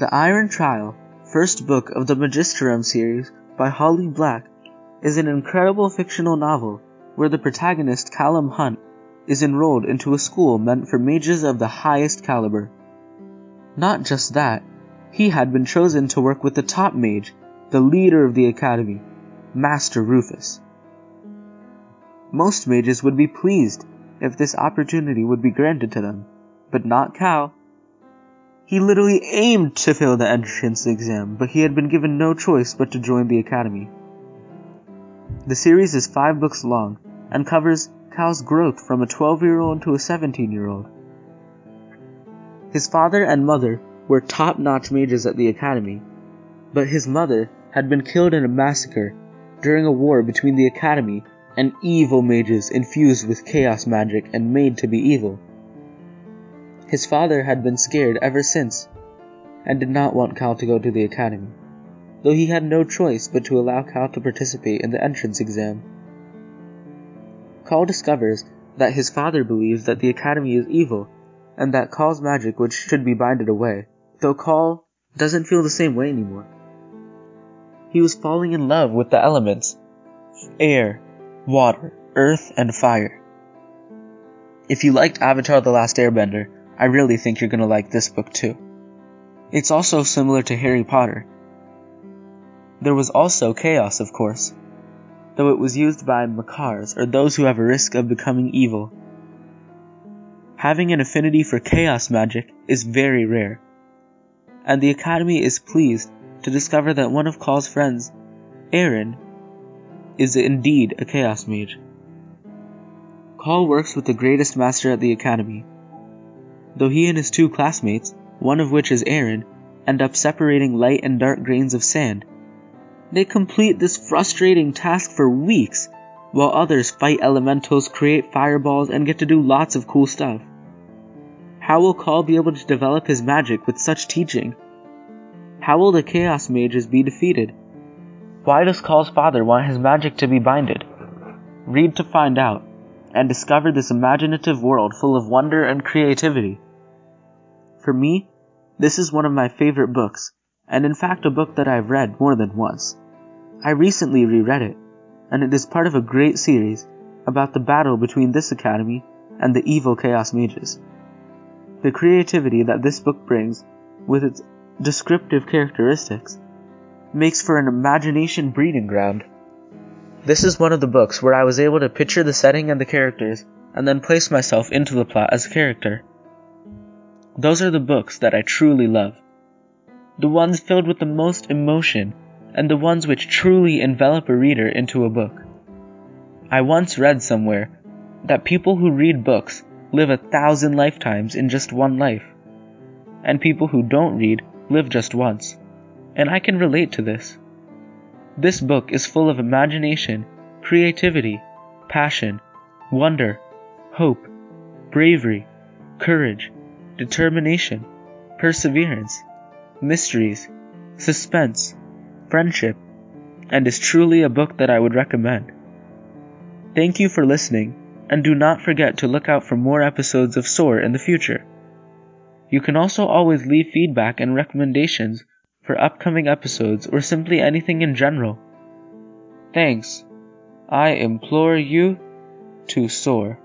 The Iron Trial, first book of the Magisterium series by Holly Black, is an incredible fictional novel where the protagonist Callum Hunt is enrolled into a school meant for mages of the highest caliber. Not just that, he had been chosen to work with the top mage, the leader of the academy, Master Rufus. Most mages would be pleased if this opportunity would be granted to them, but not Cal. He literally aimed to fail the entrance exam, but he had been given no choice but to join the academy. The series is five books long and covers Cal's growth from a 12 year old to a 17 year old. His father and mother were top notch mages at the academy, but his mother had been killed in a massacre during a war between the academy and evil mages infused with chaos magic and made to be evil. His father had been scared ever since and did not want Cal to go to the academy, though he had no choice but to allow Cal to participate in the entrance exam. Cal discovers that his father believes that the academy is evil and that Cal's magic which should be binded away, though Cal doesn't feel the same way anymore. He was falling in love with the elements air, water, earth, and fire. If you liked Avatar The Last Airbender, I really think you're gonna like this book too. It's also similar to Harry Potter. There was also chaos, of course, though it was used by Makars, or those who have a risk of becoming evil. Having an affinity for chaos magic is very rare, and the Academy is pleased to discover that one of Cal's friends, Aaron, is indeed a chaos mage. Cal works with the greatest master at the Academy. Though he and his two classmates, one of which is Aaron, end up separating light and dark grains of sand, they complete this frustrating task for weeks, while others fight elementals, create fireballs, and get to do lots of cool stuff. How will Cal be able to develop his magic with such teaching? How will the Chaos Mages be defeated? Why does Cal's father want his magic to be binded? Read to find out, and discover this imaginative world full of wonder and creativity. For me, this is one of my favorite books, and in fact a book that I've read more than once. I recently reread it, and it is part of a great series about the battle between this academy and the evil Chaos Mages. The creativity that this book brings, with its descriptive characteristics, makes for an imagination breeding ground. This is one of the books where I was able to picture the setting and the characters, and then place myself into the plot as a character. Those are the books that I truly love. The ones filled with the most emotion, and the ones which truly envelop a reader into a book. I once read somewhere that people who read books live a thousand lifetimes in just one life, and people who don't read live just once and I can relate to this. This book is full of imagination, creativity, passion, wonder, hope, bravery, courage, determination, perseverance, mysteries, suspense, friendship, and is truly a book that I would recommend. Thank you for listening, and do not forget to look out for more episodes of SOAR in the future. You can also always leave feedback and recommendations for upcoming episodes or simply anything in general. Thanks. I implore you to soar.